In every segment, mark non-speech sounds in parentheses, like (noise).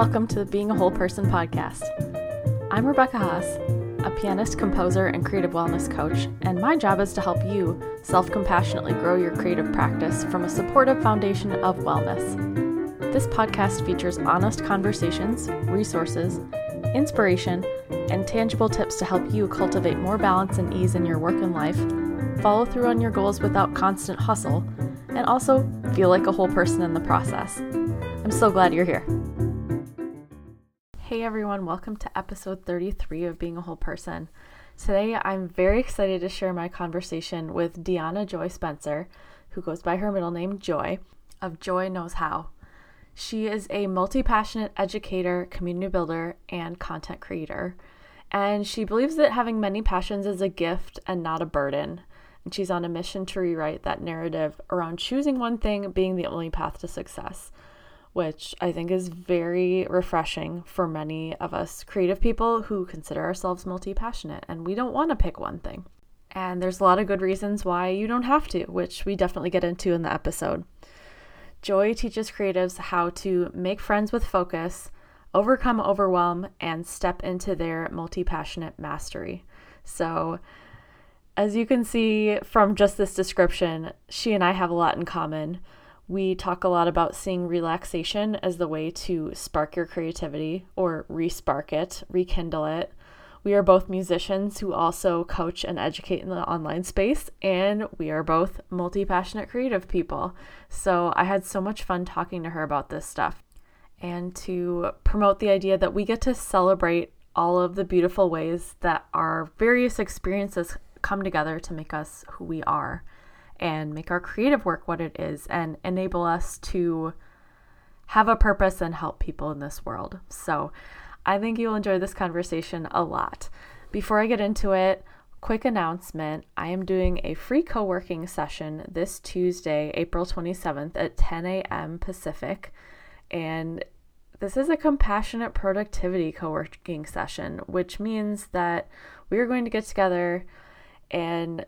welcome to the Being a Whole Person podcast. I'm Rebecca Haas, a pianist, composer, and creative wellness coach, and my job is to help you self compassionately grow your creative practice from a supportive foundation of wellness. This podcast features honest conversations, resources, inspiration, and tangible tips to help you cultivate more balance and ease in your work and life, follow through on your goals without constant hustle, and also feel like a whole person in the process. I'm so glad you're here. Hey everyone, welcome to episode 33 of Being a Whole Person. Today I'm very excited to share my conversation with Deanna Joy Spencer, who goes by her middle name Joy, of Joy Knows How. She is a multi passionate educator, community builder, and content creator. And she believes that having many passions is a gift and not a burden. And she's on a mission to rewrite that narrative around choosing one thing being the only path to success which I think is very refreshing for many of us creative people who consider ourselves multi passionate and we don't want to pick one thing. And there's a lot of good reasons why you don't have to, which we definitely get into in the episode. Joy teaches creatives how to make friends with focus, overcome overwhelm, and step into their multi passionate mastery. So, as you can see from just this description, she and I have a lot in common. We talk a lot about seeing relaxation as the way to spark your creativity or respark it, rekindle it. We are both musicians who also coach and educate in the online space, and we are both multi passionate creative people. So I had so much fun talking to her about this stuff and to promote the idea that we get to celebrate all of the beautiful ways that our various experiences come together to make us who we are and make our creative work what it is and enable us to have a purpose and help people in this world. So I think you'll enjoy this conversation a lot. Before I get into it, quick announcement I am doing a free co working session this Tuesday, April 27th at 10 a.m. Pacific. And this is a compassionate productivity co working session, which means that we are going to get together and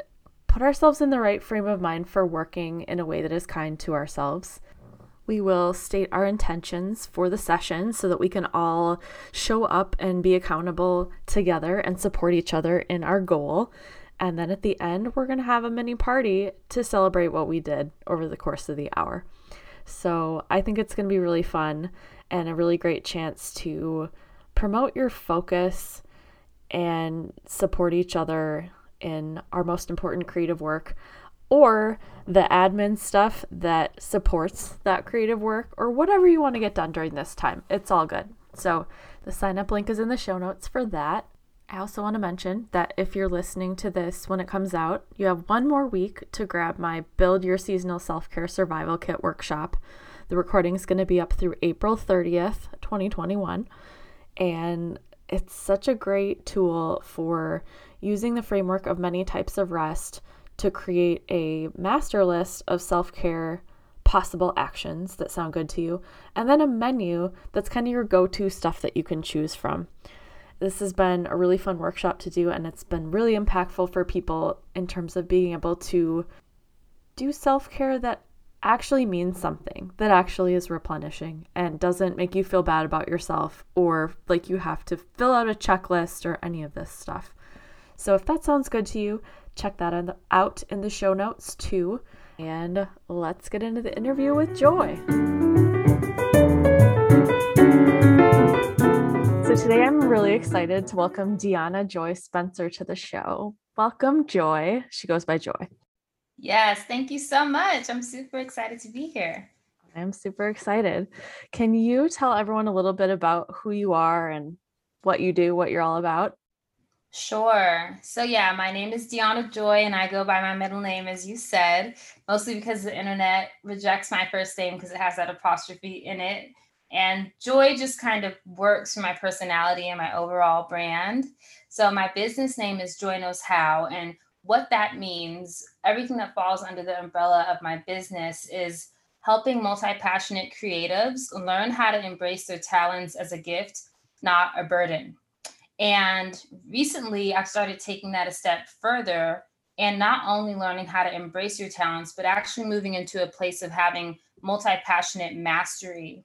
put ourselves in the right frame of mind for working in a way that is kind to ourselves. We will state our intentions for the session so that we can all show up and be accountable together and support each other in our goal. And then at the end, we're going to have a mini party to celebrate what we did over the course of the hour. So I think it's going to be really fun and a really great chance to promote your focus and support each other in our most important creative work or the admin stuff that supports that creative work or whatever you want to get done during this time. It's all good. So, the sign up link is in the show notes for that. I also want to mention that if you're listening to this when it comes out, you have one more week to grab my Build Your Seasonal Self Care Survival Kit workshop. The recording is going to be up through April 30th, 2021. And it's such a great tool for using the framework of many types of rest to create a master list of self care possible actions that sound good to you, and then a menu that's kind of your go to stuff that you can choose from. This has been a really fun workshop to do, and it's been really impactful for people in terms of being able to do self care that actually means something, that actually is replenishing and doesn't make you feel bad about yourself or like you have to fill out a checklist or any of this stuff. So if that sounds good to you, check that out in the show notes too. And let's get into the interview with Joy. So today I'm really excited to welcome Deanna Joy Spencer to the show. Welcome, Joy. She goes by Joy. Yes, thank you so much. I'm super excited to be here. I'm super excited. Can you tell everyone a little bit about who you are and what you do, what you're all about? Sure. So yeah, my name is Deanna Joy and I go by my middle name as you said, mostly because the internet rejects my first name because it has that apostrophe in it. And joy just kind of works for my personality and my overall brand. So my business name is Joy Knows How and what that means, everything that falls under the umbrella of my business is helping multi-passionate creatives learn how to embrace their talents as a gift, not a burden. And recently, I've started taking that a step further and not only learning how to embrace your talents, but actually moving into a place of having multi passionate mastery.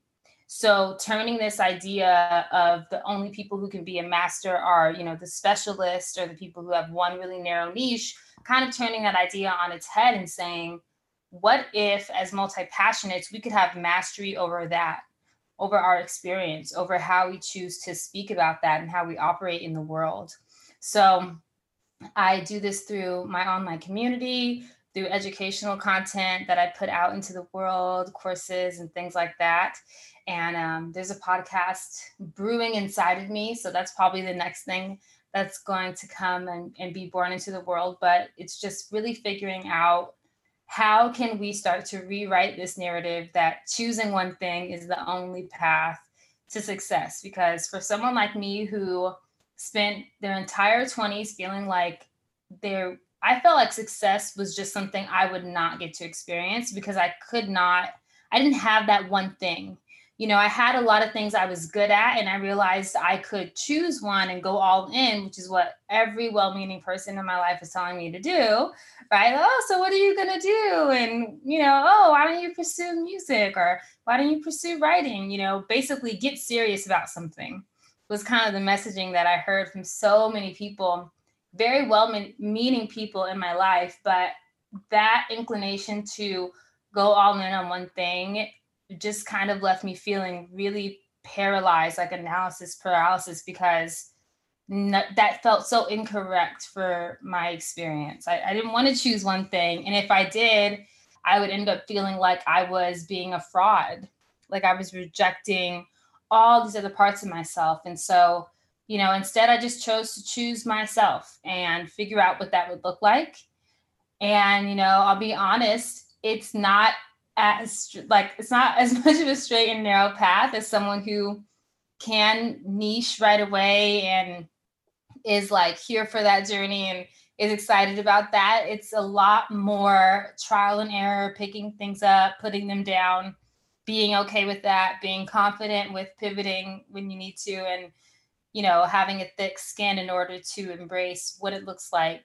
So turning this idea of the only people who can be a master are, you know, the specialists or the people who have one really narrow niche, kind of turning that idea on its head and saying, what if as multi-passionates we could have mastery over that, over our experience, over how we choose to speak about that and how we operate in the world. So I do this through my online community, through educational content that I put out into the world, courses and things like that and um, there's a podcast brewing inside of me so that's probably the next thing that's going to come and, and be born into the world but it's just really figuring out how can we start to rewrite this narrative that choosing one thing is the only path to success. Because for someone like me who spent their entire 20s feeling like they're i felt like success was just something i would not get to experience because i could not i didn't have that one thing you know, I had a lot of things I was good at, and I realized I could choose one and go all in, which is what every well meaning person in my life is telling me to do, right? Oh, so what are you going to do? And, you know, oh, why don't you pursue music or why don't you pursue writing? You know, basically get serious about something was kind of the messaging that I heard from so many people, very well meaning people in my life, but that inclination to go all in on one thing just kind of left me feeling really paralyzed, like analysis paralysis, because that felt so incorrect for my experience. I, I didn't want to choose one thing. And if I did, I would end up feeling like I was being a fraud, like I was rejecting all these other parts of myself. And so, you know, instead, I just chose to choose myself and figure out what that would look like. And, you know, I'll be honest, it's not as like it's not as (laughs) much of a straight and narrow path as someone who can niche right away and is like here for that journey and is excited about that. It's a lot more trial and error, picking things up, putting them down, being okay with that, being confident with pivoting when you need to, and you know, having a thick skin in order to embrace what it looks like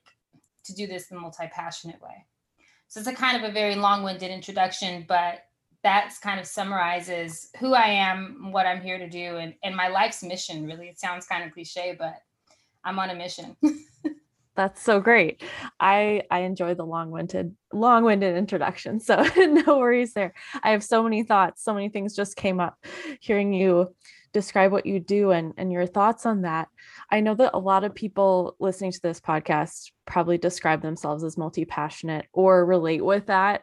to do this in a multi-passionate way. So it's a kind of a very long-winded introduction, but that's kind of summarizes who I am, what I'm here to do, and, and my life's mission. Really, it sounds kind of cliche, but I'm on a mission. (laughs) that's so great. I I enjoy the long-winded long-winded introduction. So (laughs) no worries there. I have so many thoughts, so many things just came up hearing you describe what you do and, and your thoughts on that. I know that a lot of people listening to this podcast probably describe themselves as multi passionate or relate with that,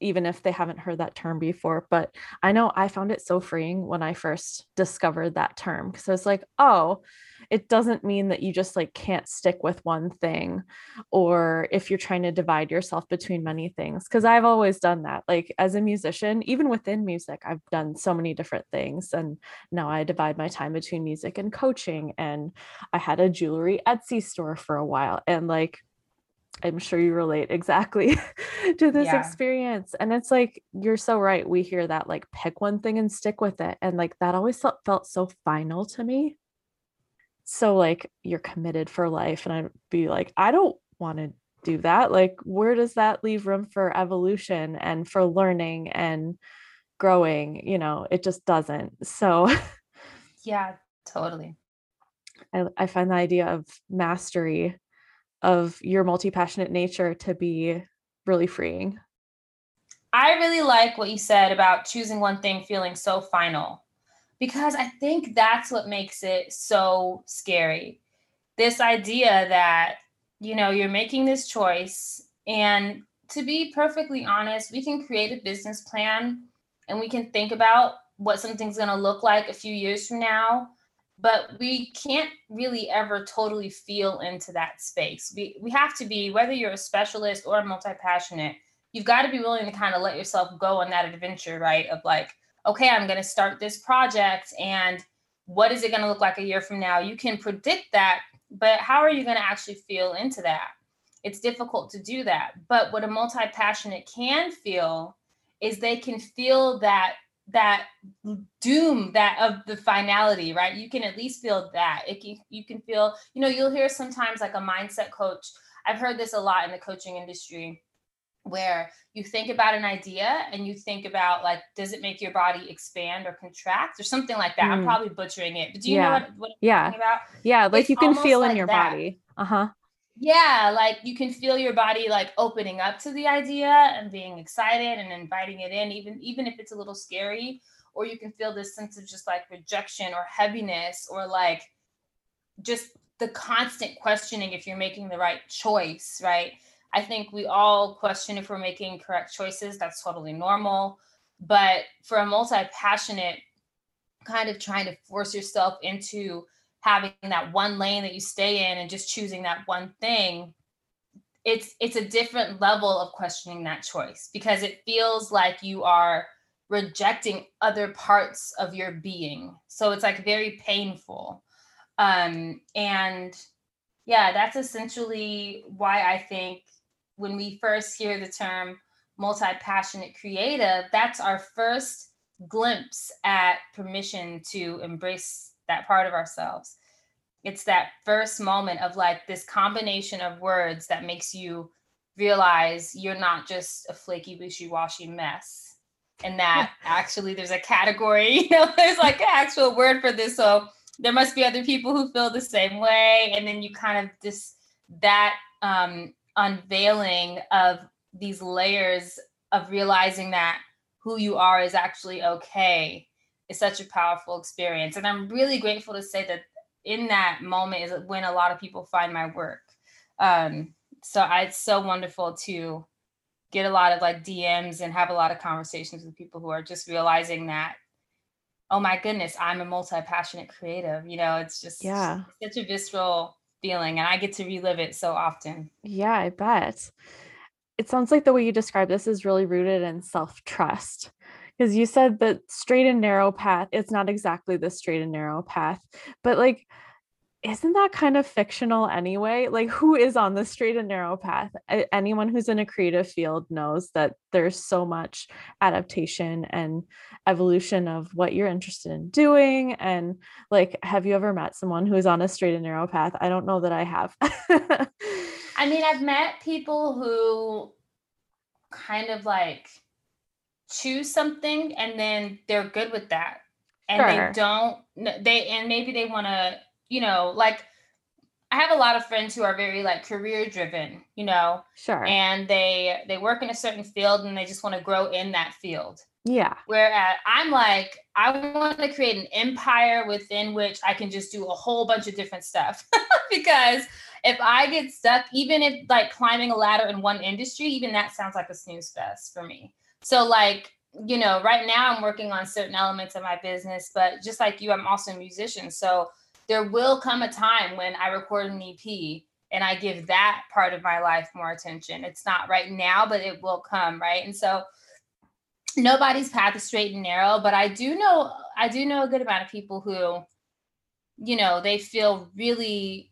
even if they haven't heard that term before. But I know I found it so freeing when I first discovered that term because I was like, oh, it doesn't mean that you just like can't stick with one thing or if you're trying to divide yourself between many things because i've always done that like as a musician even within music i've done so many different things and now i divide my time between music and coaching and i had a jewelry etsy store for a while and like I'm sure you relate exactly (laughs) to this yeah. experience. And it's like, you're so right. We hear that, like, pick one thing and stick with it. And like, that always felt, felt so final to me so like you're committed for life and i'd be like i don't want to do that like where does that leave room for evolution and for learning and growing you know it just doesn't so (laughs) yeah totally I, I find the idea of mastery of your multi-passionate nature to be really freeing i really like what you said about choosing one thing feeling so final because I think that's what makes it so scary. This idea that, you know, you're making this choice. And to be perfectly honest, we can create a business plan and we can think about what something's going to look like a few years from now. But we can't really ever totally feel into that space. We, we have to be, whether you're a specialist or a multi passionate, you've got to be willing to kind of let yourself go on that adventure, right? Of like, okay, I'm going to start this project and what is it going to look like a year from now? You can predict that, but how are you going to actually feel into that? It's difficult to do that. But what a multi-passionate can feel is they can feel that that doom that of the finality right? You can at least feel that. It can, you can feel you know you'll hear sometimes like a mindset coach. I've heard this a lot in the coaching industry where you think about an idea and you think about like does it make your body expand or contract or something like that? Mm. i'm probably butchering it but do you yeah. know what, what I'm yeah. about? Yeah like it's you can feel in your that. body. Uh-huh yeah like you can feel your body like opening up to the idea and being excited and inviting it in even even if it's a little scary or you can feel this sense of just like rejection or heaviness or like just the constant questioning if you're making the right choice right I think we all question if we're making correct choices. That's totally normal. But for a multi passionate, kind of trying to force yourself into having that one lane that you stay in and just choosing that one thing, it's it's a different level of questioning that choice because it feels like you are rejecting other parts of your being. So it's like very painful. Um, and yeah, that's essentially why I think when we first hear the term multi passionate creative, that's our first glimpse at permission to embrace that part of ourselves. It's that first moment of like this combination of words that makes you realize you're not just a flaky, wishy washy mess. And that (laughs) actually there's a category, (laughs) you know, there's like an actual word for this. So there must be other people who feel the same way. And then you kind of just that um, unveiling of these layers of realizing that who you are is actually okay is such a powerful experience. And I'm really grateful to say that in that moment is when a lot of people find my work. Um, so I, it's so wonderful to get a lot of like DMs and have a lot of conversations with people who are just realizing that, oh my goodness, I'm a multi-passionate creative. You know, it's just yeah, such a visceral feeling and I get to relive it so often. Yeah, I bet. It sounds like the way you describe this is really rooted in self-trust. Because you said that straight and narrow path, it's not exactly the straight and narrow path, but like isn't that kind of fictional anyway? Like, who is on the straight and narrow path? Anyone who's in a creative field knows that there's so much adaptation and evolution of what you're interested in doing. And, like, have you ever met someone who is on a straight and narrow path? I don't know that I have. I mean, I've (laughs) met people who kind of like choose something and then they're good with that. And sure. they don't, they, and maybe they want to you know, like I have a lot of friends who are very like career driven, you know. Sure. And they they work in a certain field and they just want to grow in that field. Yeah. Whereas I'm like, I want to create an empire within which I can just do a whole bunch of different stuff. (laughs) because if I get stuck, even if like climbing a ladder in one industry, even that sounds like a snooze fest for me. So like, you know, right now I'm working on certain elements of my business, but just like you, I'm also a musician. So there will come a time when I record an EP and I give that part of my life more attention. It's not right now, but it will come, right? And so nobody's path is straight and narrow, but I do know I do know a good amount of people who, you know, they feel really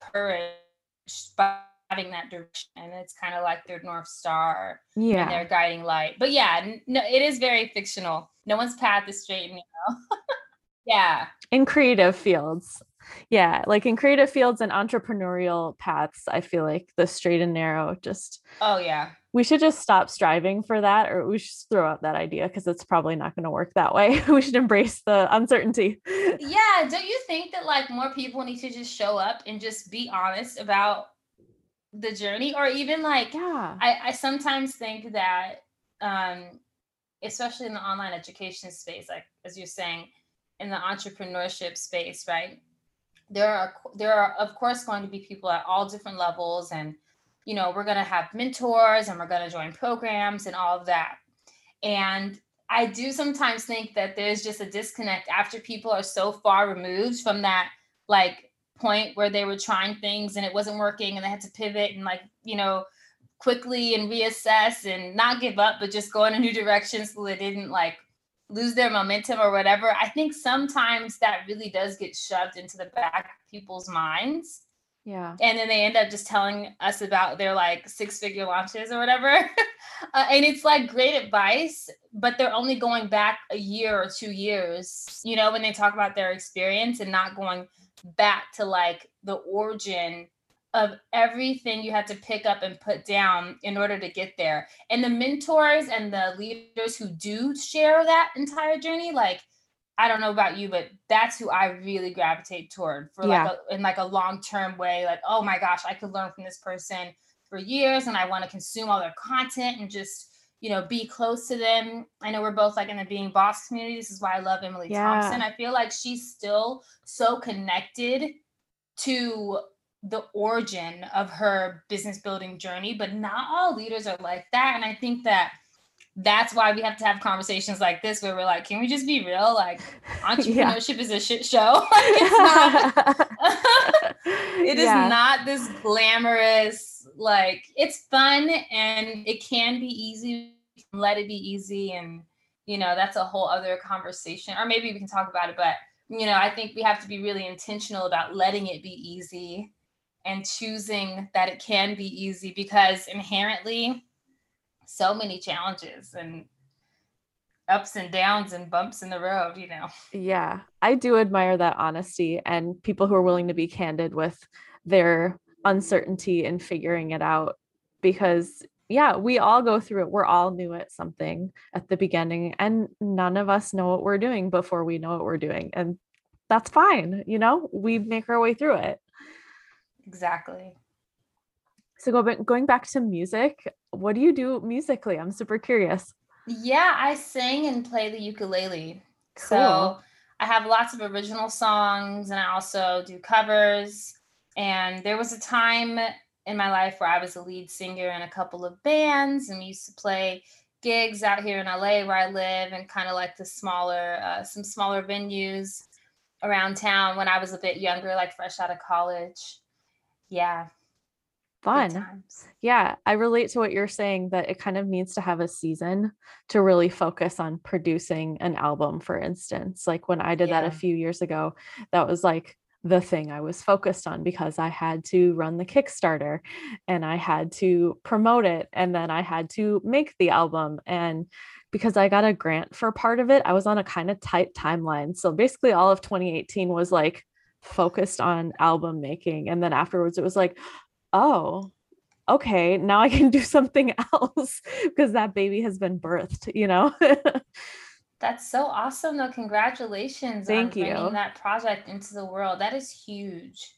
encouraged by having that direction. It's kind of like their North Star yeah. and their guiding light. But yeah, no, it is very fictional. No one's path is straight and narrow. (laughs) yeah in creative fields yeah like in creative fields and entrepreneurial paths i feel like the straight and narrow just oh yeah we should just stop striving for that or we should throw out that idea because it's probably not going to work that way (laughs) we should embrace the uncertainty (laughs) yeah don't you think that like more people need to just show up and just be honest about the journey or even like yeah i, I sometimes think that um especially in the online education space like as you're saying in the entrepreneurship space, right? There are there are of course going to be people at all different levels and you know, we're going to have mentors and we're going to join programs and all of that. And I do sometimes think that there's just a disconnect after people are so far removed from that like point where they were trying things and it wasn't working and they had to pivot and like, you know, quickly and reassess and not give up, but just go in a new direction so they didn't like lose their momentum or whatever, I think sometimes that really does get shoved into the back of people's minds. Yeah. And then they end up just telling us about their like six figure launches or whatever. (laughs) uh, and it's like great advice, but they're only going back a year or two years, you know, when they talk about their experience and not going back to like the origin of everything you had to pick up and put down in order to get there. And the mentors and the leaders who do share that entire journey, like I don't know about you, but that's who I really gravitate toward for yeah. like a, in like a long term way. Like, oh my gosh, I could learn from this person for years, and I want to consume all their content and just you know be close to them. I know we're both like in the being boss community. This is why I love Emily yeah. Thompson. I feel like she's still so connected to the origin of her business building journey, but not all leaders are like that. And I think that that's why we have to have conversations like this where we're like, can we just be real? Like (laughs) entrepreneurship yeah. is a shit show. (laughs) it's not (laughs) it is yeah. not this glamorous, like it's fun and it can be easy. Let it be easy. And you know, that's a whole other conversation. Or maybe we can talk about it, but you know, I think we have to be really intentional about letting it be easy and choosing that it can be easy because inherently so many challenges and ups and downs and bumps in the road, you know. Yeah, I do admire that honesty and people who are willing to be candid with their uncertainty and figuring it out because yeah, we all go through it. We're all new at something at the beginning and none of us know what we're doing before we know what we're doing and that's fine, you know? We make our way through it. Exactly. So go, going back to music, what do you do musically? I'm super curious. Yeah, I sing and play the ukulele. Cool. So I have lots of original songs and I also do covers. And there was a time in my life where I was a lead singer in a couple of bands and we used to play gigs out here in LA where I live and kind of like the smaller, uh, some smaller venues around town when I was a bit younger, like fresh out of college. Yeah, fun. Yeah, I relate to what you're saying that it kind of needs to have a season to really focus on producing an album, for instance. Like when I did yeah. that a few years ago, that was like the thing I was focused on because I had to run the Kickstarter and I had to promote it and then I had to make the album. And because I got a grant for part of it, I was on a kind of tight timeline. So basically, all of 2018 was like, focused on album making and then afterwards it was like oh, okay, now I can do (laughs) something else because that baby has been birthed, you know? (laughs) That's so awesome though. Congratulations Thank you. bringing that project into the world. That is huge.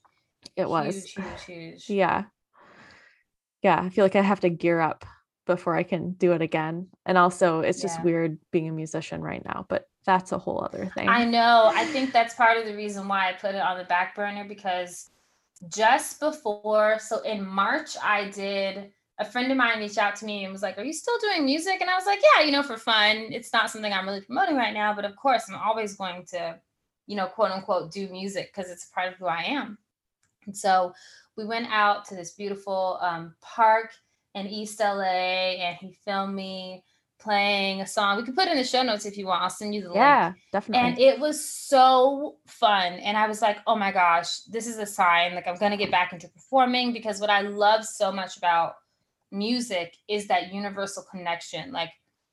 It was. Huge, huge, huge. (laughs) Yeah. Yeah. I feel like I have to gear up before I can do it again. And also it's just yeah. weird being a musician right now, but that's a whole other thing. I know. I think that's part of the reason why I put it on the back burner because just before, so in March, I did a friend of mine reached out to me and was like, Are you still doing music? And I was like, Yeah, you know, for fun. It's not something I'm really promoting right now, but of course, I'm always going to, you know, quote unquote, do music because it's a part of who I am. And so we went out to this beautiful um, park in East LA and he filmed me playing a song. We could put in the show notes if you want. I'll send you the link. Yeah, definitely. And it was so fun. And I was like, oh my gosh, this is a sign. Like I'm gonna get back into performing because what I love so much about music is that universal connection. Like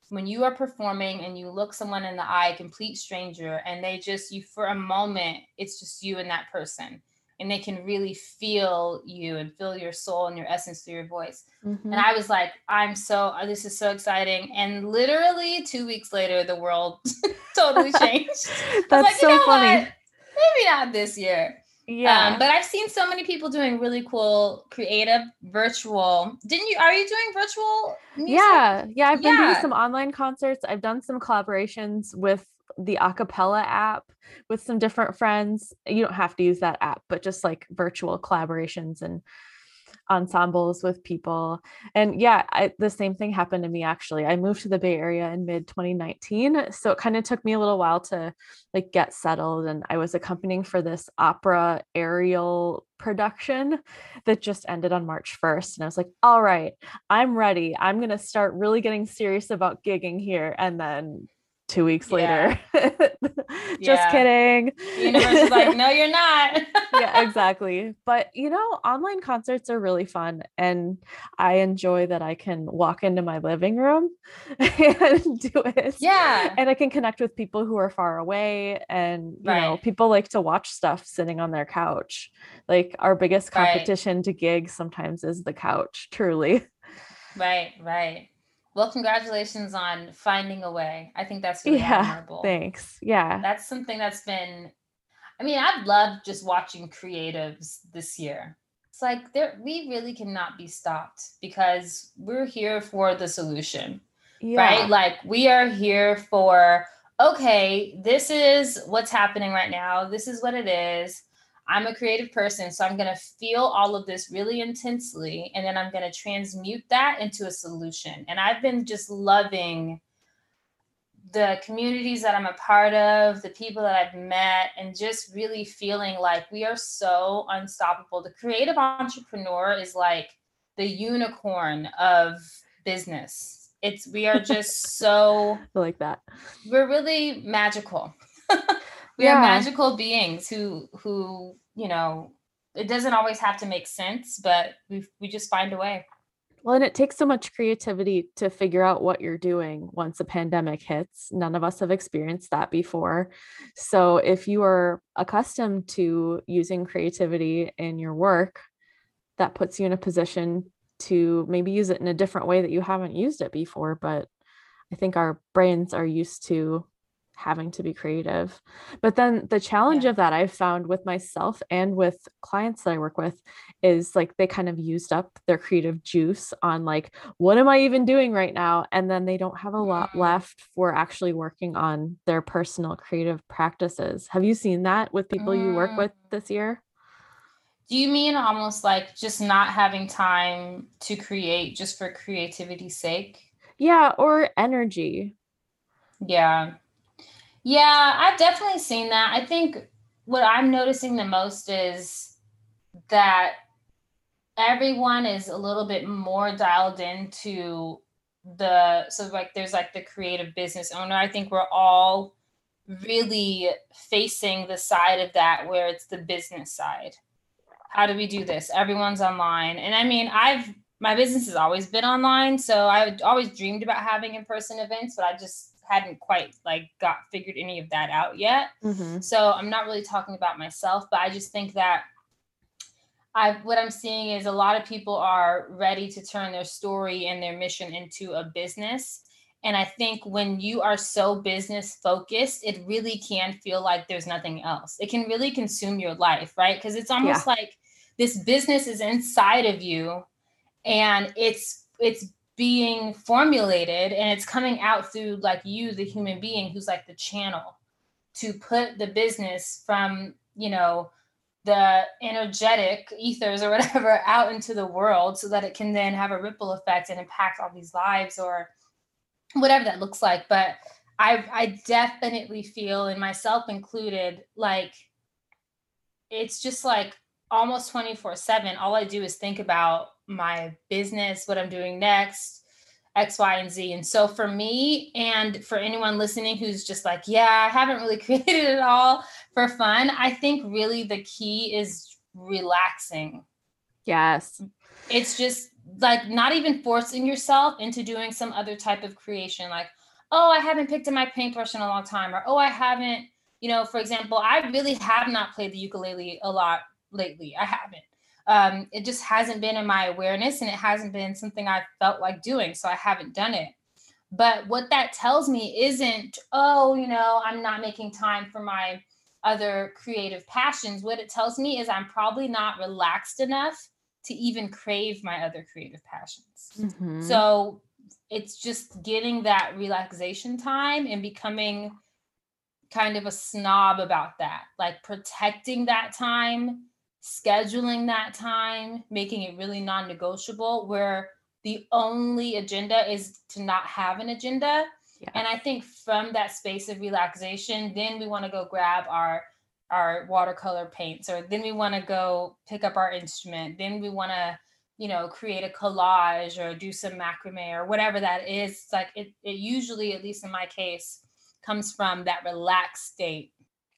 when you are performing and you look someone in the eye, a complete stranger, and they just you for a moment, it's just you and that person and they can really feel you and feel your soul and your essence through your voice. Mm-hmm. And I was like, I'm so, uh, this is so exciting. And literally two weeks later, the world (laughs) totally (laughs) changed. That's like, so funny. What? Maybe not this year. Yeah. Um, but I've seen so many people doing really cool, creative, virtual. Didn't you? Are you doing virtual? Music? Yeah. Yeah. I've been yeah. doing some online concerts. I've done some collaborations with the acapella app with some different friends. You don't have to use that app, but just like virtual collaborations and ensembles with people. And yeah, I, the same thing happened to me actually. I moved to the Bay Area in mid 2019, so it kind of took me a little while to like get settled and I was accompanying for this opera aerial production that just ended on March 1st and I was like, "All right, I'm ready. I'm going to start really getting serious about gigging here." And then two weeks later, (laughs) (laughs) Just kidding. The universe is like, no, you're not. (laughs) yeah, (laughs) exactly. But you know, online concerts are really fun. And I enjoy that I can walk into my living room and do it. Yeah. And I can connect with people who are far away. And you right. know, people like to watch stuff sitting on their couch. Like our biggest competition right. to gigs sometimes is the couch, truly. Right, right. Well, congratulations on finding a way. I think that's really yeah, admirable. Thanks. Yeah. That's something that's been I mean, I've loved just watching creatives this year. It's like there we really cannot be stopped because we're here for the solution. Yeah. Right? Like we are here for okay, this is what's happening right now. This is what it is. I'm a creative person, so I'm going to feel all of this really intensely, and then I'm going to transmute that into a solution. And I've been just loving the communities that I'm a part of, the people that I've met, and just really feeling like we are so unstoppable. The creative entrepreneur is like the unicorn of business. It's we are just (laughs) so I like that. We're really magical. (laughs) we yeah. are magical beings who who you know it doesn't always have to make sense but we we just find a way. Well and it takes so much creativity to figure out what you're doing once a pandemic hits. None of us have experienced that before. So if you are accustomed to using creativity in your work that puts you in a position to maybe use it in a different way that you haven't used it before but i think our brains are used to having to be creative. But then the challenge yeah. of that I've found with myself and with clients that I work with is like they kind of used up their creative juice on like, what am I even doing right now? And then they don't have a lot mm. left for actually working on their personal creative practices. Have you seen that with people mm. you work with mm. this year? Do you mean almost like just not having time to create just for creativity's sake? Yeah, or energy. Yeah. Yeah, I've definitely seen that. I think what I'm noticing the most is that everyone is a little bit more dialed into the so like there's like the creative business owner. I think we're all really facing the side of that where it's the business side. How do we do this? Everyone's online. And I mean, I've my business has always been online, so I've always dreamed about having in-person events, but I just hadn't quite like got figured any of that out yet. Mm-hmm. So I'm not really talking about myself, but I just think that I what I'm seeing is a lot of people are ready to turn their story and their mission into a business. And I think when you are so business focused, it really can feel like there's nothing else. It can really consume your life, right? Because it's almost yeah. like this business is inside of you and it's it's being formulated and it's coming out through like you the human being who's like the channel to put the business from you know the energetic ethers or (laughs) whatever out into the world so that it can then have a ripple effect and impact all these lives or whatever that looks like. But i i definitely feel and myself included like it's just like almost 24 7 all i do is think about my business, what I'm doing next, X, Y, and Z. And so for me, and for anyone listening who's just like, yeah, I haven't really (laughs) created it all for fun, I think really the key is relaxing. Yes. It's just like not even forcing yourself into doing some other type of creation, like, oh, I haven't picked up my paintbrush in a long time, or oh, I haven't, you know, for example, I really have not played the ukulele a lot lately. I haven't um, it just hasn't been in my awareness and it hasn't been something I felt like doing. So I haven't done it. But what that tells me isn't, oh, you know, I'm not making time for my other creative passions. What it tells me is I'm probably not relaxed enough to even crave my other creative passions. Mm-hmm. So it's just getting that relaxation time and becoming kind of a snob about that, like protecting that time scheduling that time, making it really non negotiable, where the only agenda is to not have an agenda. Yeah. And I think from that space of relaxation, then we want to go grab our our watercolor paints or then we want to go pick up our instrument then we want to you know create a collage or do some macrame or whatever that is it's like it, it usually at least in my case comes from that relaxed state.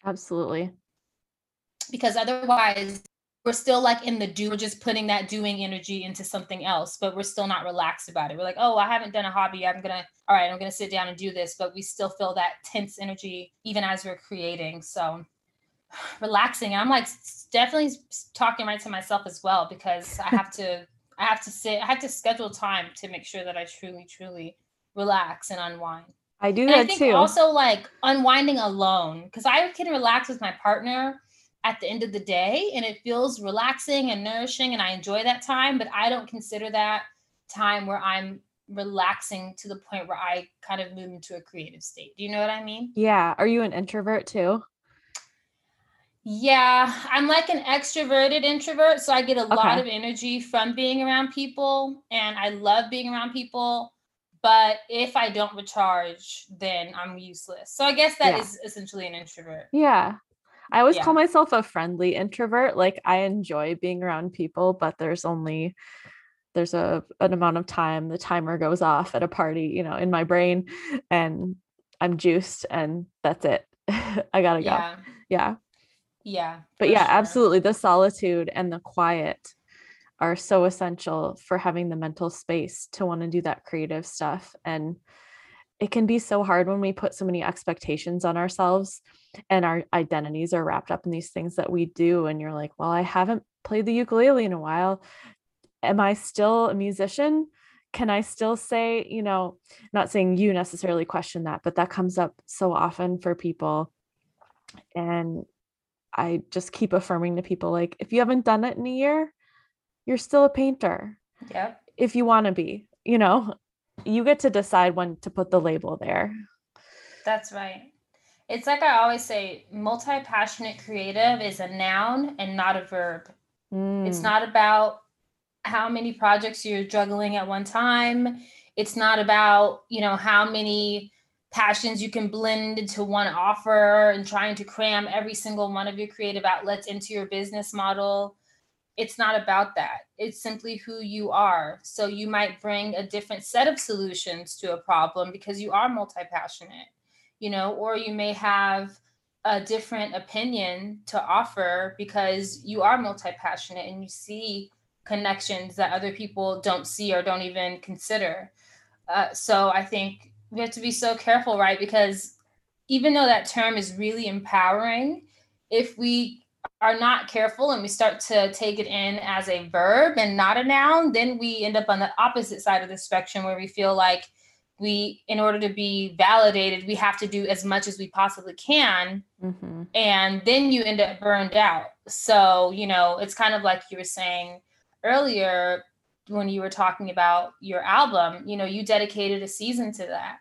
Absolutely. Because otherwise, we're still like in the do, we're just putting that doing energy into something else, but we're still not relaxed about it. We're like, oh, I haven't done a hobby. I'm gonna, all right, I'm gonna sit down and do this, but we still feel that tense energy even as we're creating. So (sighs) relaxing. And I'm like definitely talking right to myself as well because I have to I have to sit I have to schedule time to make sure that I truly, truly relax and unwind. I do and that I think too. Also like unwinding alone because I can relax with my partner at the end of the day and it feels relaxing and nourishing and I enjoy that time, but I don't consider that time where I'm relaxing to the point where I kind of move into a creative state. Do you know what I mean? Yeah. Are you an introvert too? Yeah, I'm like an extroverted introvert, so I get a okay. lot of energy from being around people and I love being around people. But if I don't recharge, then I'm useless. So I guess that yeah. is essentially an introvert. Yeah. I always yeah. call myself a friendly introvert. Like I enjoy being around people, but there's only there's a an amount of time the timer goes off at a party, you know, in my brain and I'm juiced and that's it. (laughs) I got to yeah. go. Yeah. Yeah. But yeah, sure. absolutely. The solitude and the quiet are so essential for having the mental space to want to do that creative stuff. And it can be so hard when we put so many expectations on ourselves and our identities are wrapped up in these things that we do. And you're like, well, I haven't played the ukulele in a while. Am I still a musician? Can I still say, you know, not saying you necessarily question that, but that comes up so often for people. And I just keep affirming to people like, if you haven't done it in a year, you're still a painter. Yeah. If you want to be, you know, you get to decide when to put the label there. That's right. It's like I always say multi passionate creative is a noun and not a verb. Mm. It's not about how many projects you're juggling at one time. It's not about, you know, how many passions you can blend into one offer and trying to cram every single one of your creative outlets into your business model. It's not about that. It's simply who you are. So you might bring a different set of solutions to a problem because you are multi passionate, you know, or you may have a different opinion to offer because you are multi passionate and you see connections that other people don't see or don't even consider. Uh, so I think we have to be so careful, right? Because even though that term is really empowering, if we are not careful and we start to take it in as a verb and not a noun, then we end up on the opposite side of the spectrum where we feel like we, in order to be validated, we have to do as much as we possibly can. Mm-hmm. And then you end up burned out. So, you know, it's kind of like you were saying earlier when you were talking about your album, you know, you dedicated a season to that.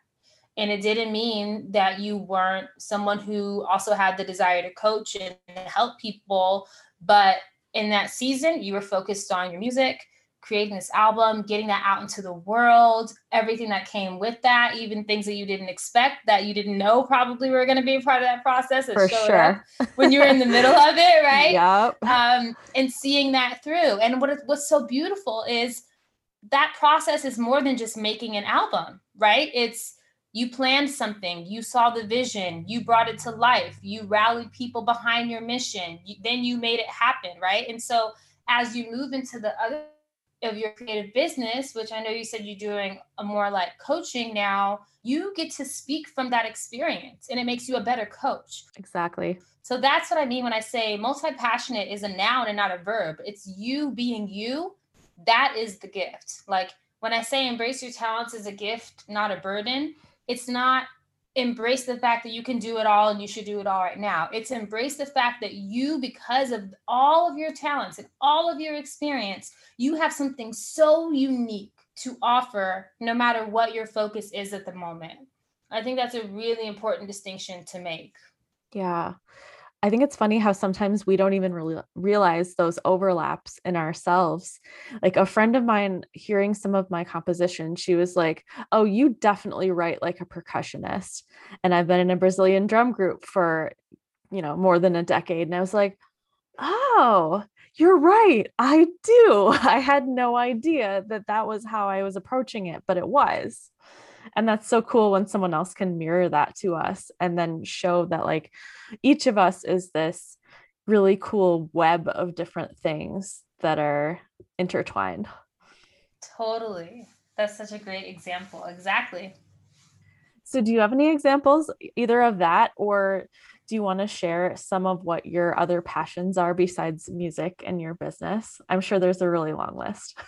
And it didn't mean that you weren't someone who also had the desire to coach and help people. But in that season, you were focused on your music, creating this album, getting that out into the world, everything that came with that, even things that you didn't expect that you didn't know probably were going to be a part of that process. For sure. when you were in the middle of it, (laughs) right? Yep. Um, and seeing that through. And what what's so beautiful is that process is more than just making an album, right? It's you planned something, you saw the vision, you brought it to life, you rallied people behind your mission, you, then you made it happen, right? And so as you move into the other of your creative business, which I know you said you're doing a more like coaching now, you get to speak from that experience and it makes you a better coach. Exactly. So that's what I mean when I say multi passionate is a noun and not a verb. It's you being you. That is the gift. Like when I say embrace your talents as a gift, not a burden, it's not embrace the fact that you can do it all and you should do it all right now. It's embrace the fact that you, because of all of your talents and all of your experience, you have something so unique to offer no matter what your focus is at the moment. I think that's a really important distinction to make. Yeah. I think it's funny how sometimes we don't even really realize those overlaps in ourselves. Like a friend of mine hearing some of my composition, she was like, "Oh, you definitely write like a percussionist." And I've been in a Brazilian drum group for, you know, more than a decade, and I was like, "Oh, you're right. I do. (laughs) I had no idea that that was how I was approaching it, but it was." And that's so cool when someone else can mirror that to us and then show that, like, each of us is this really cool web of different things that are intertwined. Totally. That's such a great example. Exactly. So, do you have any examples either of that, or do you want to share some of what your other passions are besides music and your business? I'm sure there's a really long list.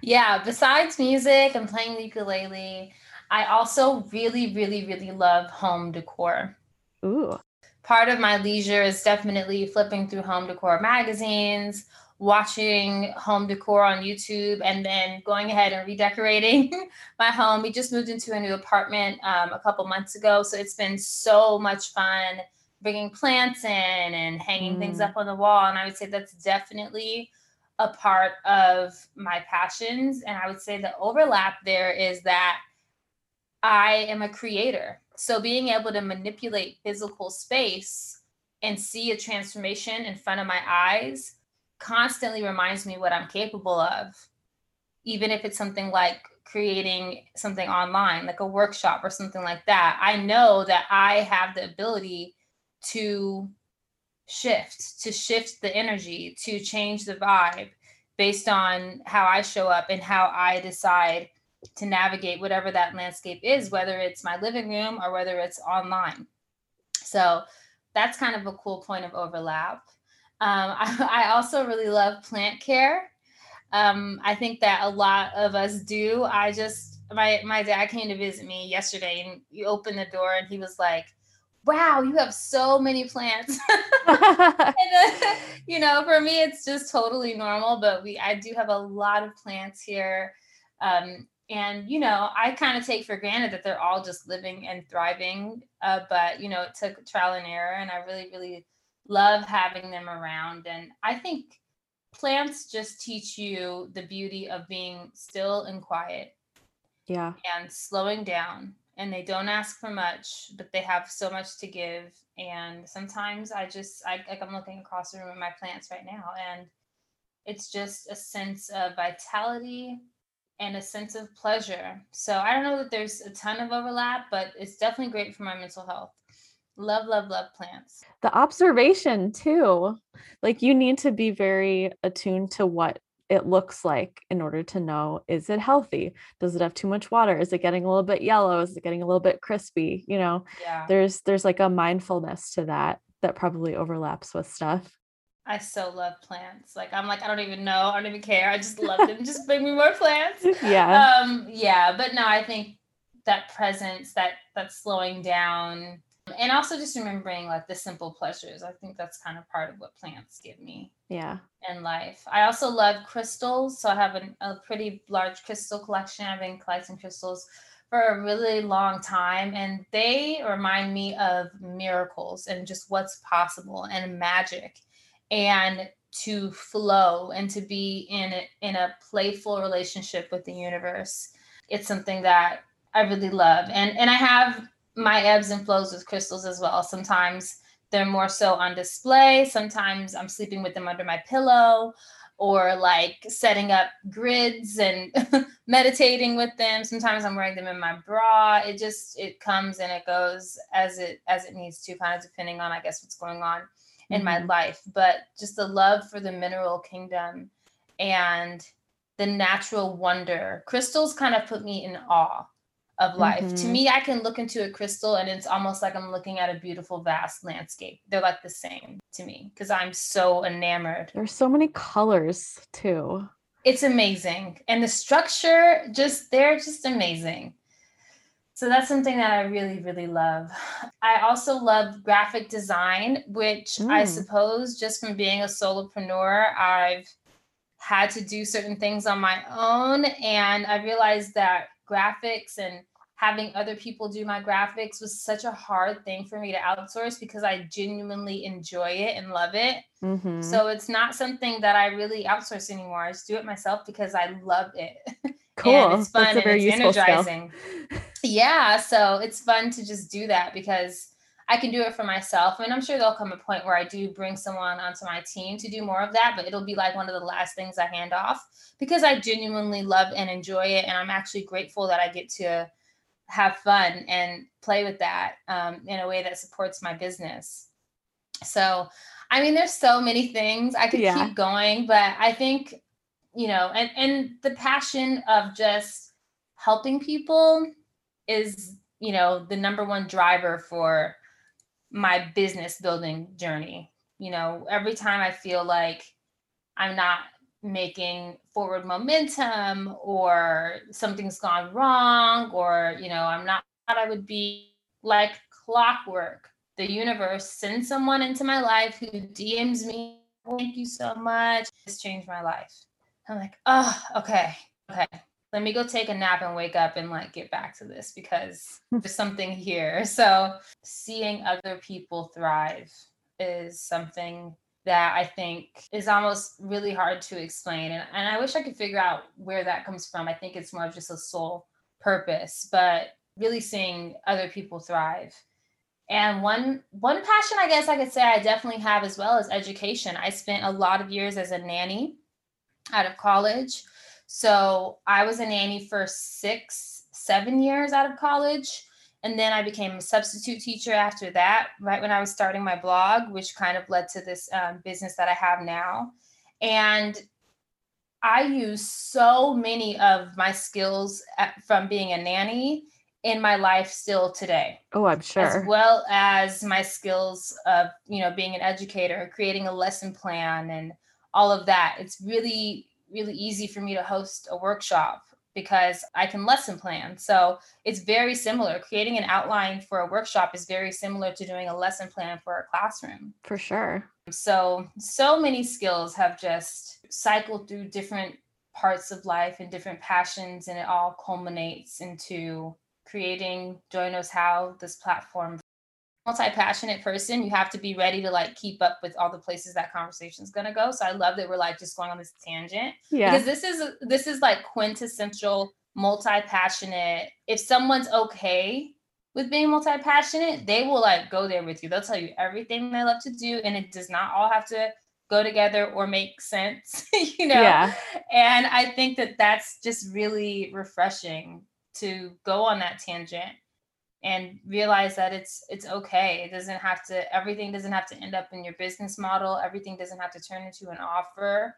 Yeah, besides music and playing the ukulele, I also really, really, really love home decor. Ooh. Part of my leisure is definitely flipping through home decor magazines, watching home decor on YouTube and then going ahead and redecorating (laughs) my home. We just moved into a new apartment um, a couple months ago. So it's been so much fun bringing plants in and hanging mm. things up on the wall. And I would say that's definitely a part of my passions. And I would say the overlap there is that I am a creator. So being able to manipulate physical space and see a transformation in front of my eyes constantly reminds me what I'm capable of, even if it's something like creating something online, like a workshop or something like that. I know that I have the ability to shift, to shift the energy, to change the vibe based on how I show up and how I decide to navigate whatever that landscape is, whether it's my living room or whether it's online. So that's kind of a cool point of overlap. Um, (laughs) I, I, also really love plant care. Um, I think that a lot of us do. I just my my dad came to visit me yesterday, and you opened the door, and he was like, "Wow, you have so many plants." (laughs) (laughs) and you know, for me, it's just totally normal. But we, I do have a lot of plants here. Um, and you know i kind of take for granted that they're all just living and thriving uh, but you know it took trial and error and i really really love having them around. And I think plants just teach you the beauty of being still and quiet. Yeah. And slowing down. And they don't ask for much, but they have so much to give. And sometimes I just, I, like I'm looking across the room at my plants right now, and it's just a sense of vitality and a sense of pleasure. So I don't know that there's a ton of overlap, but it's definitely great for my mental health. Love, love, love plants. The observation too. Like you need to be very attuned to what it looks like in order to know is it healthy? Does it have too much water? Is it getting a little bit yellow? Is it getting a little bit crispy? You know, yeah. there's there's like a mindfulness to that that probably overlaps with stuff. I so love plants. Like I'm like I don't even know. I don't even care. I just love them. just bring me more plants. (laughs) Yeah. Um yeah, but no, I think that presence, that that slowing down, and also just remembering like the simple pleasures i think that's kind of part of what plants give me yeah in life i also love crystals so i have an, a pretty large crystal collection i've been collecting crystals for a really long time and they remind me of miracles and just what's possible and magic and to flow and to be in a, in a playful relationship with the universe it's something that i really love and and i have my ebbs and flows with crystals as well. Sometimes they're more so on display. Sometimes I'm sleeping with them under my pillow or like setting up grids and (laughs) meditating with them. Sometimes I'm wearing them in my bra. It just it comes and it goes as it as it needs to, kind of depending on I guess what's going on in mm-hmm. my life. But just the love for the mineral kingdom and the natural wonder. Crystals kind of put me in awe of life. Mm-hmm. To me, I can look into a crystal and it's almost like I'm looking at a beautiful, vast landscape. They're like the same to me because I'm so enamored. There's so many colors too. It's amazing. And the structure, just they're just amazing. So that's something that I really, really love. I also love graphic design, which mm. I suppose just from being a solopreneur, I've had to do certain things on my own. And I realized that graphics and having other people do my graphics was such a hard thing for me to outsource because I genuinely enjoy it and love it. Mm-hmm. So it's not something that I really outsource anymore. I just do it myself because I love it. (laughs) Cool. and it's fun and it's energizing. yeah. So it's fun to just do that because I can do it for myself. I and mean, I'm sure there'll come a point where I do bring someone onto my team to do more of that, but it'll be like one of the last things I hand off because I genuinely love and enjoy it. And I'm actually grateful that I get to have fun and play with that um, in a way that supports my business. So, I mean, there's so many things I could yeah. keep going, but I think, you know, and, and the passion of just helping people is, you know, the number one driver for my business building journey. You know, every time I feel like I'm not making forward momentum or something's gone wrong or you know i'm not i would be like clockwork. The universe sends someone into my life who dms me thank you so much. It's changed my life. I'm like oh okay okay. Let me go take a nap and wake up and like get back to this because hmm. there's something here. So seeing other people thrive is something that I think is almost really hard to explain. And, and I wish I could figure out where that comes from. I think it's more of just a soul purpose, but really seeing other people thrive. And one one passion I guess I could say I definitely have as well as education. I spent a lot of years as a nanny out of college. So I was a nanny for six, seven years out of college. And then I became a substitute teacher after that, right when I was starting my blog, which kind of led to this um, business that I have now. And I use so many of my skills at, from being a nanny in my life still today. Oh, I'm sure. As well as my skills of, you know, being an educator, creating a lesson plan and all of that. It's really, really easy for me to host a workshop because I can lesson plan. So it's very similar. Creating an outline for a workshop is very similar to doing a lesson plan for a classroom. For sure. So, so many skills have just cycled through different parts of life and different passions, and it all culminates into creating Joy Knows How, this platform multi-passionate person you have to be ready to like keep up with all the places that conversation is going to go. So i love that we're like just going on this tangent. Yeah. Because this is this is like quintessential multi-passionate. If someone's okay with being multi-passionate they will like go there with you. They'll tell you everything they love to do and it does not all have to go together or make sense (laughs) you know? Yeah. and i think that that's just really refreshing to go on that tangent and realize that it's it's okay. It doesn't have to everything doesn't have to end up in your business model. Everything doesn't have to turn into an offer.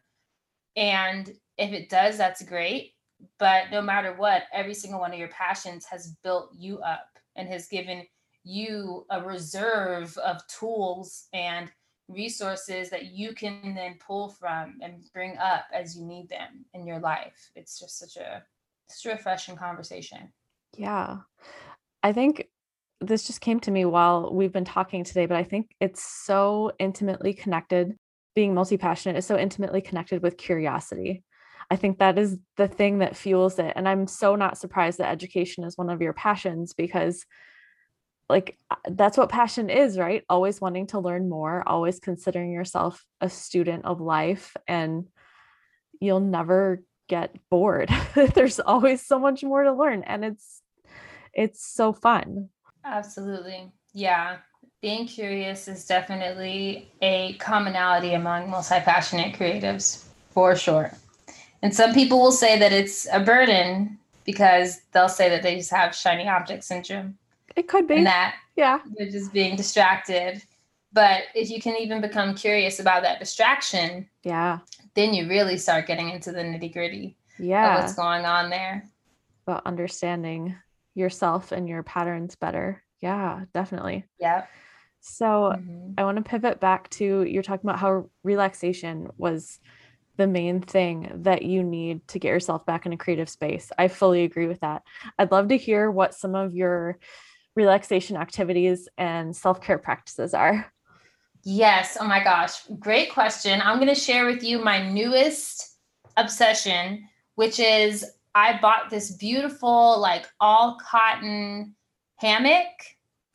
And if it does that's great. But no matter what every single one of your passions has built you up and has given you a reserve of tools and resources that you can then pull from and bring up as you need them in your life. It's just such a such a refreshing conversation. Yeah I think this just came to me while we've been talking today, but I think it's so intimately connected. Being multi passionate is so intimately connected with curiosity. I think that is the thing that fuels it. And I'm so not surprised that education is one of your passions because, like, uh, that's what passion is, right? Always wanting to learn more, always considering yourself a student of life, and you'll never get bored. (laughs) There's always so much more to learn. And it's it's so fun. Absolutely. Yeah. Being curious is definitely a commonality among multi passionate creatives for sure. And some people will say that it's a burden because they'll say that they just have shiny object syndrome. It could be. And that yeah. they're just being distracted. But if you can even become curious about that distraction, yeah, then you really start getting into the nitty gritty yeah. of what's going on there. About understanding yourself and your patterns better. Yeah, definitely. Yeah. So mm-hmm. I want to pivot back to you're talking about how relaxation was the main thing that you need to get yourself back in a creative space. I fully agree with that. I'd love to hear what some of your relaxation activities and self care practices are. Yes. Oh my gosh. Great question. I'm going to share with you my newest obsession, which is I bought this beautiful, like all cotton hammock.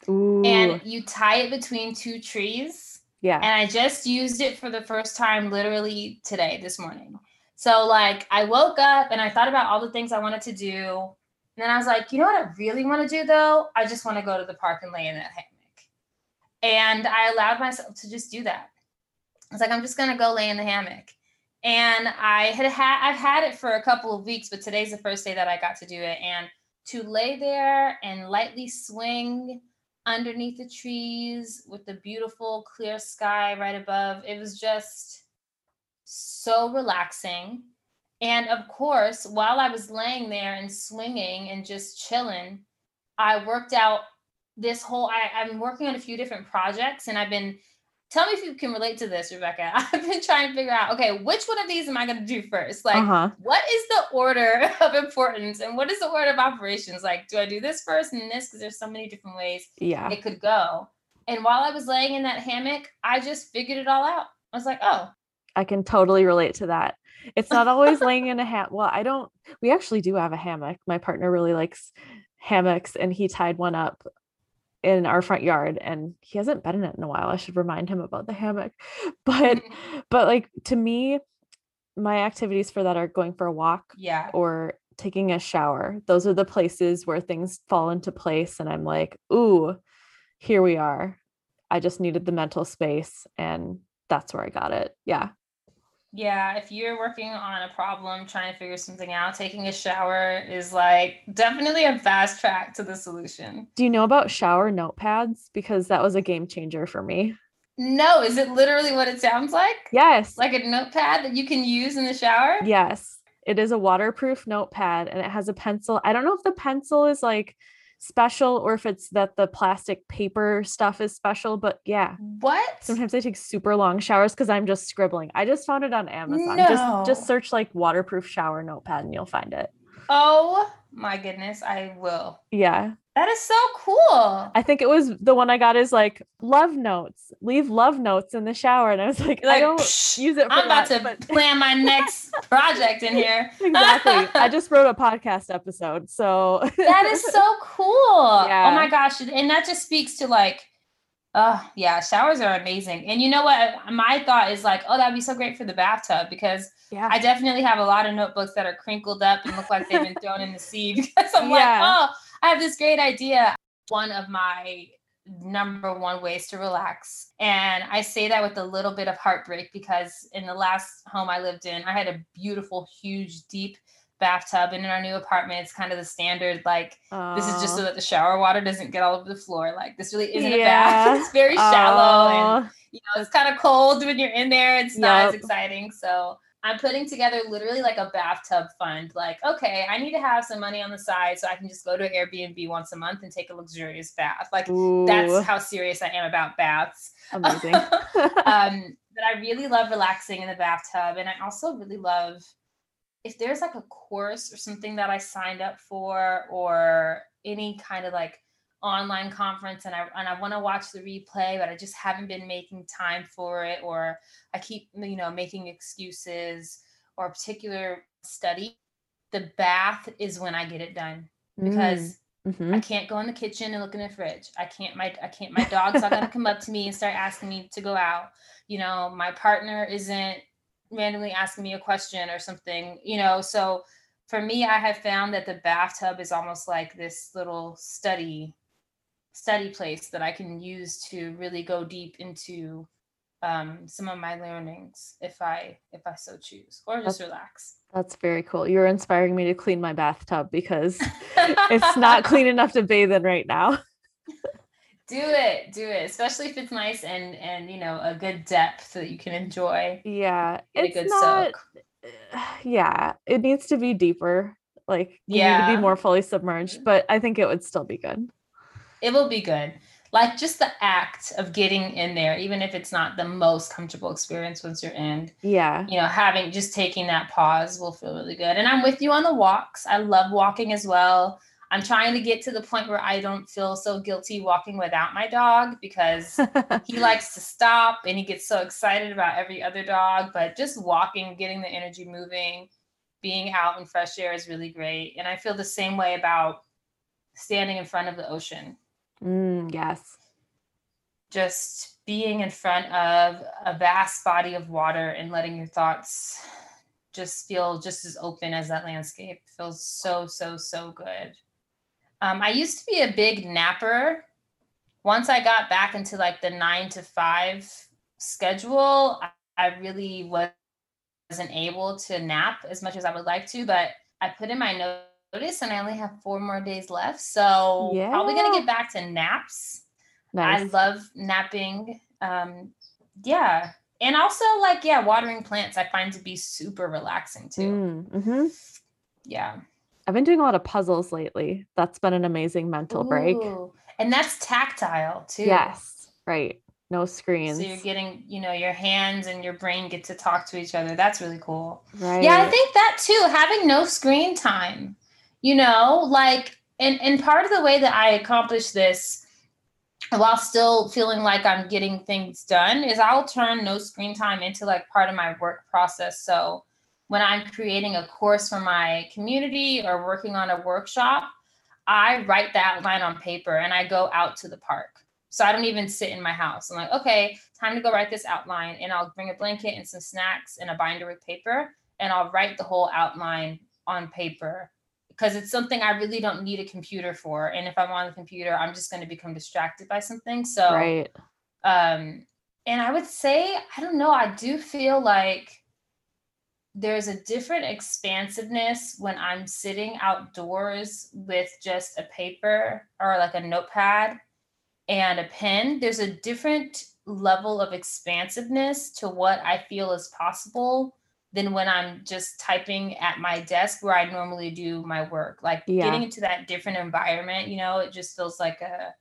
Ooh. And you tie it between two trees. Yeah. And I just used it for the first time literally today, this morning. So, like, I woke up and I thought about all the things I wanted to do. And then I was like, you know what I really want to do though? I just want to go to the park and lay in that hammock. And I allowed myself to just do that. I was like, I'm just going to go lay in the hammock and I had had I've had it for a couple of weeks, but today's the first day that I got to do it. And to lay there and lightly swing underneath the trees with the beautiful clear sky right above. It was just so relaxing. And of course, while I was laying there and swinging and just chilling, I worked out this whole I, I'm working on a few different projects and I've been tell me if you can relate to this, Rebecca. (laughs) I've been trying to figure out, okay, which one of these am I going to do first? Like, uh-huh. what is the order (laughs) of importance and what is the order of operations? Like, do I do this first and this? Because there's so many different ways yeah. it could go. And while I was laying in that hammock, I just figured it all out. I was like, oh. I can totally relate to that. It's not always laying in a hammock. Well, I don't, we actually do have a hammock. My partner really likes hammocks and he tied one up in our front yard and he hasn't been in it in a while. I should remind him about the hammock. (laughs) But mm-hmm. but like to me my activities for that are going for a walk yeah or taking a shower. Those are the places where things fall into place and I'm like, "Ooh, here we are." I just needed the mental space and that's where I got it. Yeah. Yeah, if you're working on a problem, trying to figure something out, taking a shower is like definitely a fast track to the solution. Do you know about shower notepads? Because that was a game changer for me. No, is it literally what it sounds like? Yes. Like a notepad that you can use in the shower? Yes. It is a waterproof notepad and it has a pencil. I don't know if the pencil is like special or if it's that the plastic paper stuff is special but yeah. What? Sometimes i take super long showers because i'm just scribbling. I just found it on amazon. No. just just search like waterproof shower notepad and you'll find it. Oh my goodness i will yeah that is so cool. I think it was the one I got is like love notes. Leave love notes in the shower, and I was like, like I don't psh, use it. I'm about that, to but... (laughs) plan my next project in here. (laughs) exactly. I (laughs) just wrote a podcast episode, so that is so cool. Yeah. Oh my gosh, and that just speaks to like Oh, yeah, showers are amazing. And you know what? My thought is like, oh, that'd be so great for the bathtub because yeah. I definitely have a lot of notebooks that are crinkled up and look like they've been thrown in the sea (laughs) because I'm yeah. like, oh, I have this great idea. One of my number one ways to relax. And I say that with a little bit of heartbreak because in the last home I lived in, I had a beautiful, huge, deep bathtub. And in our new apartment, it's kind of the standard like, Aww. this is just so that the shower water doesn't get all over the floor. Like, this really isn't yeah. a bath. (laughs) It's very shallow. And, you know, it's kind of cold when you're in there. It's not yep. as exciting. So, I'm putting together literally like a bathtub fund. Like, okay, I need to have some money on the side so I can just go to an Airbnb once a month and take a luxurious bath. Like, Ooh. that's how serious I am about baths. (laughs) Amazing. (laughs) um, but I really love relaxing in the bathtub. And I also really love if there's like a course or something that I signed up for or any kind of like online conference and I and I want to watch the replay, but I just haven't been making time for it, or I keep you know making excuses or a particular study. The bath is when I get it done because mm-hmm. I can't go in the kitchen and look in the fridge. I can't my I can't my dog's not gonna come up to me and start asking me to go out. You know, my partner isn't randomly asking me a question or something, you know, so for me, I have found that the bathtub is almost like this little study study place that I can use to really go deep into um, some of my learnings if I if I so choose, or just that's, relax. That's very cool. You're inspiring me to clean my bathtub because (laughs) it's not clean enough to bathe in right now. (laughs) do it, do it, especially if it's nice and and you know a good depth that you can enjoy. Yeah, it's a good not, soak. (sighs) Yeah, it needs to be deeper. Like you yeah. need to be more fully submerged, mm-hmm. but I think it would still be good it will be good. Like just the act of getting in there, even if it's not the most comfortable experience once you're in. Yeah. You know, having just taking that pause will feel really good. And I'm with you on the walks. I love walking as well. I'm trying to get to the point where I don't feel so guilty walking without my dog because (laughs) he likes to stop and he gets so excited about every other dog. But just walking, getting the energy moving, being out in fresh air is really great. And I feel the same way about standing in front of the ocean. Mm, yes. Just being in front of a vast body of water and letting your thoughts just feel just as open as that landscape feels so, so, so good. Um, I used to be a big napper. Once I got back into like the nine to five schedule, I, I really wasn't able to nap as much as I would like to, but I put in my notice and I only have four more days left. So yeah. probably gonna get back to naps. Nice. I love napping. Um, yeah. And also like, yeah, watering plants I find to be super relaxing too. Mm, mm-hmm. Yeah. I've been doing a lot of puzzles lately. That's been an amazing mental Ooh. break. And that's tactile too. Yes. Right. No screens. So you're getting, you know, your hands and your brain get to talk to each other. That's really cool. Right. Yeah, I think that too, having no screen time you know like and and part of the way that i accomplish this while still feeling like i'm getting things done is i'll turn no screen time into like part of my work process so when i'm creating a course for my community or working on a workshop i write the outline on paper and i go out to the park so i don't even sit in my house i'm like okay time to go write this outline and i'll bring a blanket and some snacks and a binder with paper and i'll write the whole outline on paper because it's something I really don't need a computer for. And if I'm on the computer, I'm just going to become distracted by something. So, right. Um, and I would say, I don't know, I do feel like there's a different expansiveness when I'm sitting outdoors with just a paper or like a notepad and a pen. There's a different level of expansiveness to what I feel is possible than when I'm just typing at my desk where I normally do my work. Like yeah. getting into that different environment, you know, it just feels like a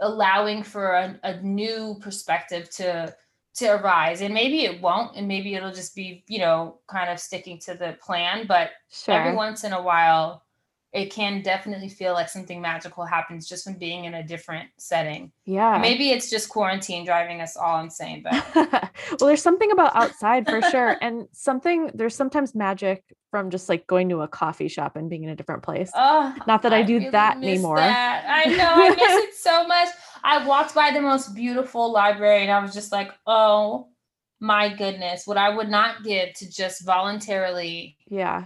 allowing for a, a new perspective to to arise and maybe it won't and maybe it'll just be you know kind of sticking to the plan but sure. every once in a while it can definitely feel like something magical happens just from being in a different setting. Yeah. Maybe it's just quarantine driving us all insane, but (laughs) well, there's something about outside for sure. And something there's sometimes magic from just like going to a coffee shop and being in a different place. Oh, Not that I, I do really that anymore. That. I know, I miss (laughs) it so much. I walked by the most beautiful library and I was just like, oh my goodness, what I would not give to just voluntarily yeah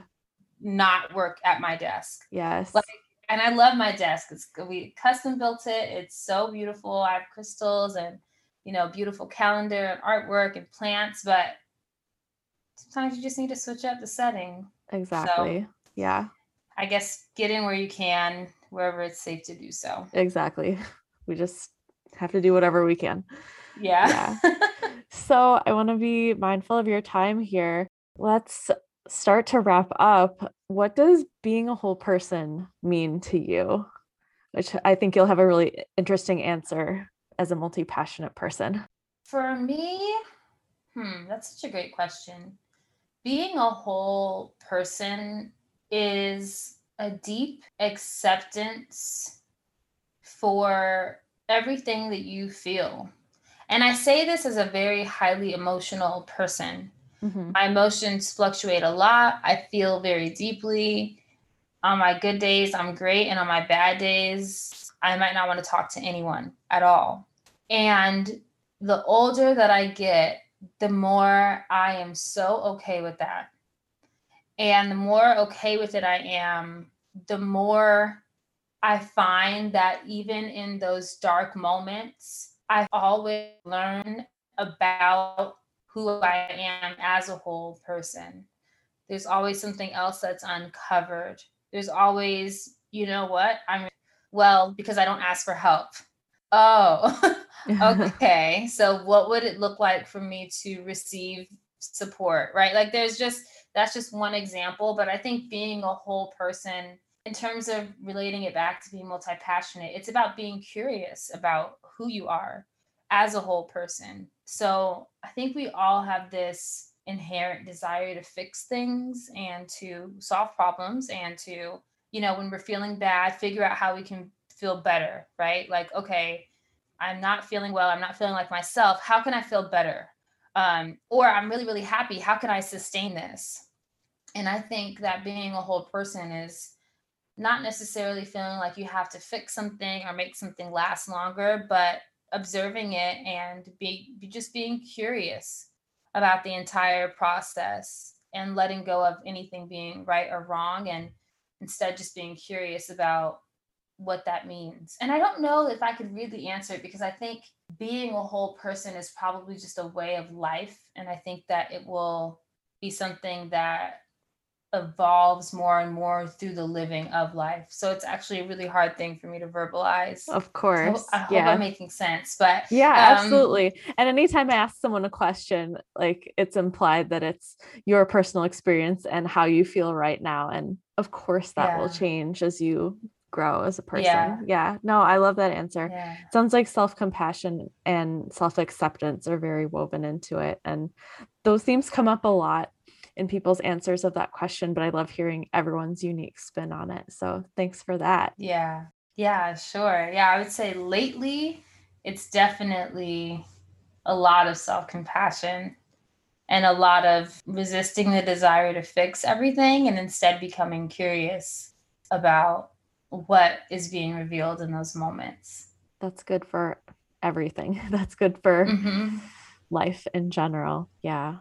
not work at my desk. Yes. Like, and I love my desk. It's we custom built it. It's so beautiful. I have crystals and you know beautiful calendar and artwork and plants, but sometimes you just need to switch up the setting. Exactly. So, yeah. I guess get in where you can, wherever it's safe to do so. Exactly. (laughs) We just have to do whatever we can. Yeah. yeah. (laughs) so I want to be mindful of your time here. Let's start to wrap up, what does being a whole person mean to you? Which I think you'll have a really interesting answer as a multi passionate person. For me, hmm, that's such a great question. Being a whole person is a deep acceptance for everything that you feel. And I say this as a very highly emotional person. Mm-hmm. My emotions fluctuate a lot. I feel very deeply. On my good days, I'm great. And on my bad days, I might not want to talk to anyone at all. And the older that I get, the more I am so okay with that. And the more okay with it I am, the more I find that even in those dark moments, I always learn about who I am as a whole person. There's always something else that's uncovered. There's always, you know what? I'm well because I don't ask for help. Oh, (laughs) (laughs) okay. so what would it look like for me to receive support, right? Like there's just that's just one example, but I think being a whole person in terms of relating it back to being multi-passionate, it's about being curious about who you are as a whole person so I think we all have this inherent desire to fix things and to solve problems and to, you know, when we're feeling bad, figure out how we can feel better, right? Like, okay, I'm not feeling well. I'm not feeling like myself. How can I feel better? Um, or I'm really, really happy. How can I sustain this? And I think that being a whole person is not necessarily feeling like you have to fix something or make something last longer, but observing it and be, just being curious about the entire process and letting go of anything being right or wrong and instead just being curious about what that means. And I don't know if I could really answer it because I think being a whole person is probably just a way of life. And I think that it will be something that evolves more and more through the living of life. So it's actually a really hard thing for me to verbalize. Of course. So I hope yeah. I'm making sense. But yeah, um, absolutely. And anytime I ask someone a question, like it's implied that it's your personal experience and how you feel right now. And of course that will change as you grow as a person. Yeah. Yeah. No, I love that answer. yeah. sounds like self-compassion and self-acceptance are very woven into it and those themes come up a lot in people's answers of that question but i love hearing everyone's unique spin on it so thanks for that Yeah. Yeah, sure. Yeah, I would say lately it's definitely a lot of self compassion and a lot of resisting the desire to fix everything and instead becoming curious about what is being revealed in those moments. that's good for everything (laughs) that's good for Mhm. life in general yeah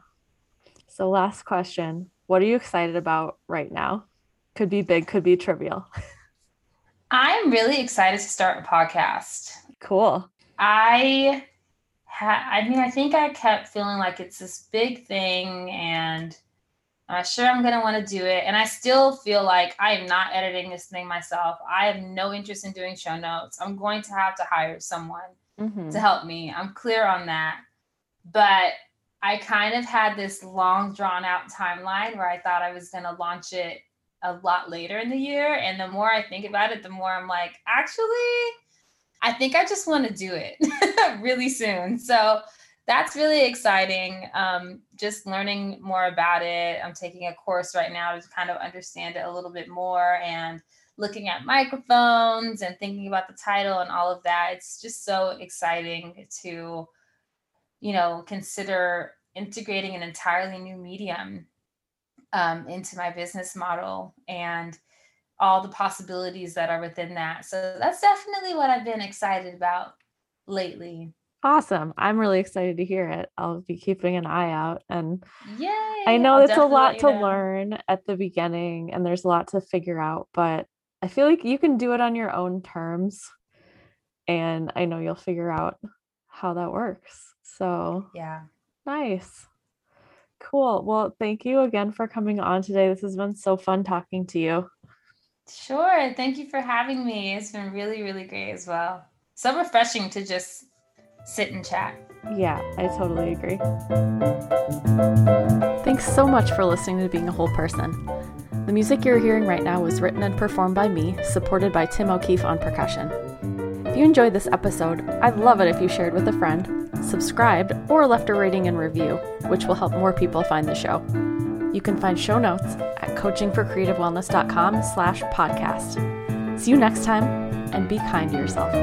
so last question what are you excited about right now could be big could be trivial I'm really excited to start a podcast. cool I ha- I mean, I think I kept feeling like it's this big thing and I'm sure I'm going to want to do it. And I still feel like I am not editing this thing myself. I have no interest in doing show notes. I'm going to have to hire someone Mhm. to help me. I'm clear on that. But I kind of had this long drawn out timeline where I thought I was going to launch it a lot later in the year. And the more I think about it, the more I'm like, actually, I think I just want to do it (laughs) really soon. So that's really exciting. Um, just learning more about it. I'm taking a course right now to kind of understand it a little bit more and looking at microphones and thinking about the title and all of that. It's just so exciting to, you know, consider integrating an entirely new medium um, into my business model and all the possibilities that are within that. So that's definitely what I've been excited about lately. awesome i'm really excited to hear it i'll be keeping an eye out and Yay! I know it's a lot to know. learn at the beginning and there's a lot to figure out, but I feel like you can do it on your own terms. And I know you'll figure out how that works. So Yeah. nice. Cool. Well, thank you again for coming on today. This has been so fun talking to you. Sure. Thank you for having me. It's been really, really great as well. So refreshing to just sit and chat. Yeah, I totally agree. Thanks so much for listening to Being a Whole Person. The music you're hearing right now was written and performed by me, supported by Tim O'Keefe on percussion. If you enjoyed this episode, I'd love it if you shared with a friend, subscribed, or left a rating and review, which will help more people find the show. You can find show notes at coachingforcreativewellness.com slash podcast. See you next time, and be kind to yourself.